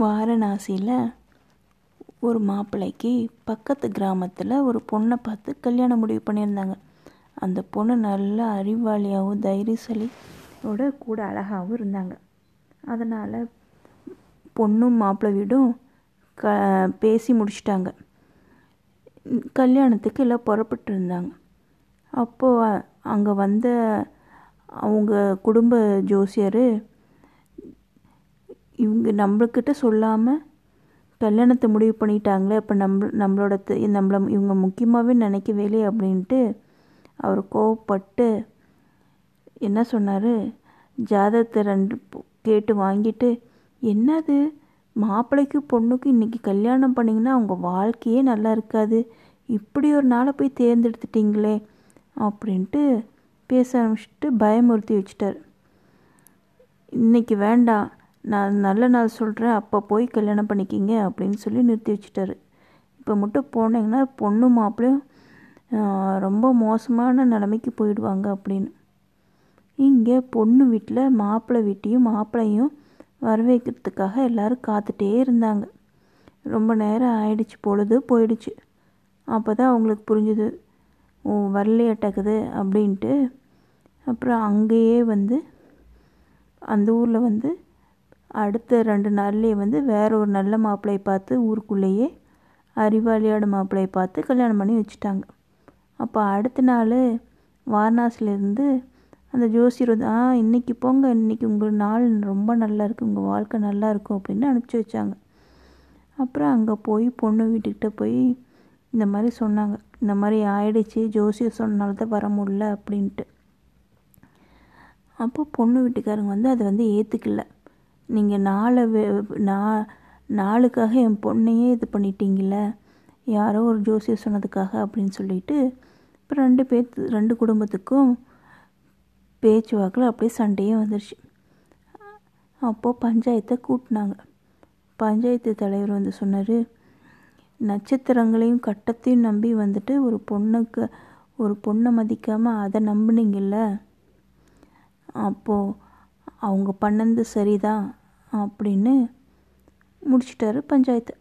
வாரணாசியில் ஒரு மாப்பிள்ளைக்கு பக்கத்து கிராமத்தில் ஒரு பொண்ணை பார்த்து கல்யாணம் முடிவு பண்ணியிருந்தாங்க. அந்த பொண்ணு நல்ல அறிவாளியாகவும் தைரியசாலியோட கூட அழகாகவும் இருந்தாங்க. அதனால் பொண்ணும் மாப்பிள்ளை வீடும் க பேசி முடிச்சிட்டாங்க. கல்யாணத்துக்கு எல்லாம் புறப்பட்டு இருந்தாங்க அப்போது அங்கே வந்த அவங்க குடும்ப ஜோசியர் இவங்க நம்மக்கிட்ட சொல்லாமல் கல்யாணத்தை முடிவு பண்ணிட்டாங்களே அப்போ நம்ம நம்மளோட த- நம்மள இவங்க முக்கியமாகவே நினைக்கவே இல்லையே அப்படின்ட்டு அவர் கோவப்பட்டு என்ன சொன்னார்? ஜாதகத்தை ரெண்டு கேட்டு வாங்கிட்டு என்னது? மாப்பிள்ளைக்கு பொண்ணுக்கு இன்றைக்கி கல்யாணம் பண்ணிங்கன்னா அவங்க வாழ்க்கையே நல்லா இருக்காது. இப்படி ஒரு நாளை போய் தேர்ந்தெடுத்துட்டீங்களே அப்படின்ட்டு பேச ஆரம்பிச்சிட்டு பயமுறுத்தி வச்சிட்டார். இன்னைக்கு வேண்டாம். நான் நல்ல நாள் சொல்கிறேன் அப்போ போய் கல்யாணம் பண்ணிக்கிங்க அப்படின்னு சொல்லி நிறுத்தி வச்சிட்டாரு. இப்போ மட்டும் போனீங்கன்னா பொண்ணு மாப்பிளையும் ரொம்ப மோசமான நிலைமைக்கு போயிடுவாங்க அப்படின்னு. இங்கே பொண்ணு வீட்டில் மாப்பிள்ளை வீட்டையும் மாப்பிள்ளையும் வரவேற்கிறதுக்காக எல்லாரும் காத்துட்டே இருந்தாங்க. ரொம்ப நேரம் ஆயிடுச்சு பொழுது போயிடுச்சு. அப்போ தான் அவங்களுக்கு புரிஞ்சுது ஓ வரலையாட்டக்குது அப்படின்ட்டு. அப்புறம் அங்கேயே வந்து அந்த ஊரில் வந்து அடுத்த ரெண்டு நாள்லேயே வந்து வேற ஒரு நல்ல மாப்பிள்ளையை பார்த்து ஊருக்குள்ளேயே அறிவாளியோட மாப்பிள்ளையை பார்த்து கல்யாணம் பண்ணி வச்சுட்டாங்க. அப்போ அடுத்த நாள் வாரணாசிலேருந்து அந்த ஜோசியர் வந்து ஆ இன்னைக்கு போங்க இன்னைக்கு உங்கள் நாள் ரொம்ப நல்லா இருக்குது உங்கள் வாழ்க்கை நல்லா இருக்கும் அப்படின்னு அனுப்பிச்சி வச்சாங்க. அப்புறம் அங்கே போய் பொண்ணு வீட்டுக்கிட்ட போய் இந்த மாதிரி சொன்னாங்க. இந்த மாதிரி ஆயிடுச்சு ஜோசியர் சொன்னால தான் வர முடியல அப்படின்ட்டு. அப்போ பொண்ணு வீட்டுக்காரங்க வந்து அதை வந்து ஏற்றுக்கல நீங்கள் நாளை நா நாளுக்காக என் பொண்ணையே இது பண்ணிட்டீங்கள யாரோ ஒரு ஜோசியர் சொன்னதுக்காக அப்படின்னு சொல்லிட்டு இப்போ ரெண்டு பேர்த்து ரெண்டு குடும்பத்துக்கும் பேச்சுவாக்கில் அப்படியே சண்டையே வந்துருச்சு. அப்போது பஞ்சாயத்தை கூட்டினாங்க. பஞ்சாயத்து தலைவர் வந்து சொன்னார் நட்சத்திரங்களையும் கட்டத்தையும் நம்பி வந்துட்டு ஒரு பொண்ணுக்கு ஒரு பொண்ணை மதிக்காமல் அதை நம்புனீங்கல்ல? அப்போது அவங்க பண்ணது சரிதான் அப்படின்னு முடிச்சிட்டாரு பஞ்சாயத்து.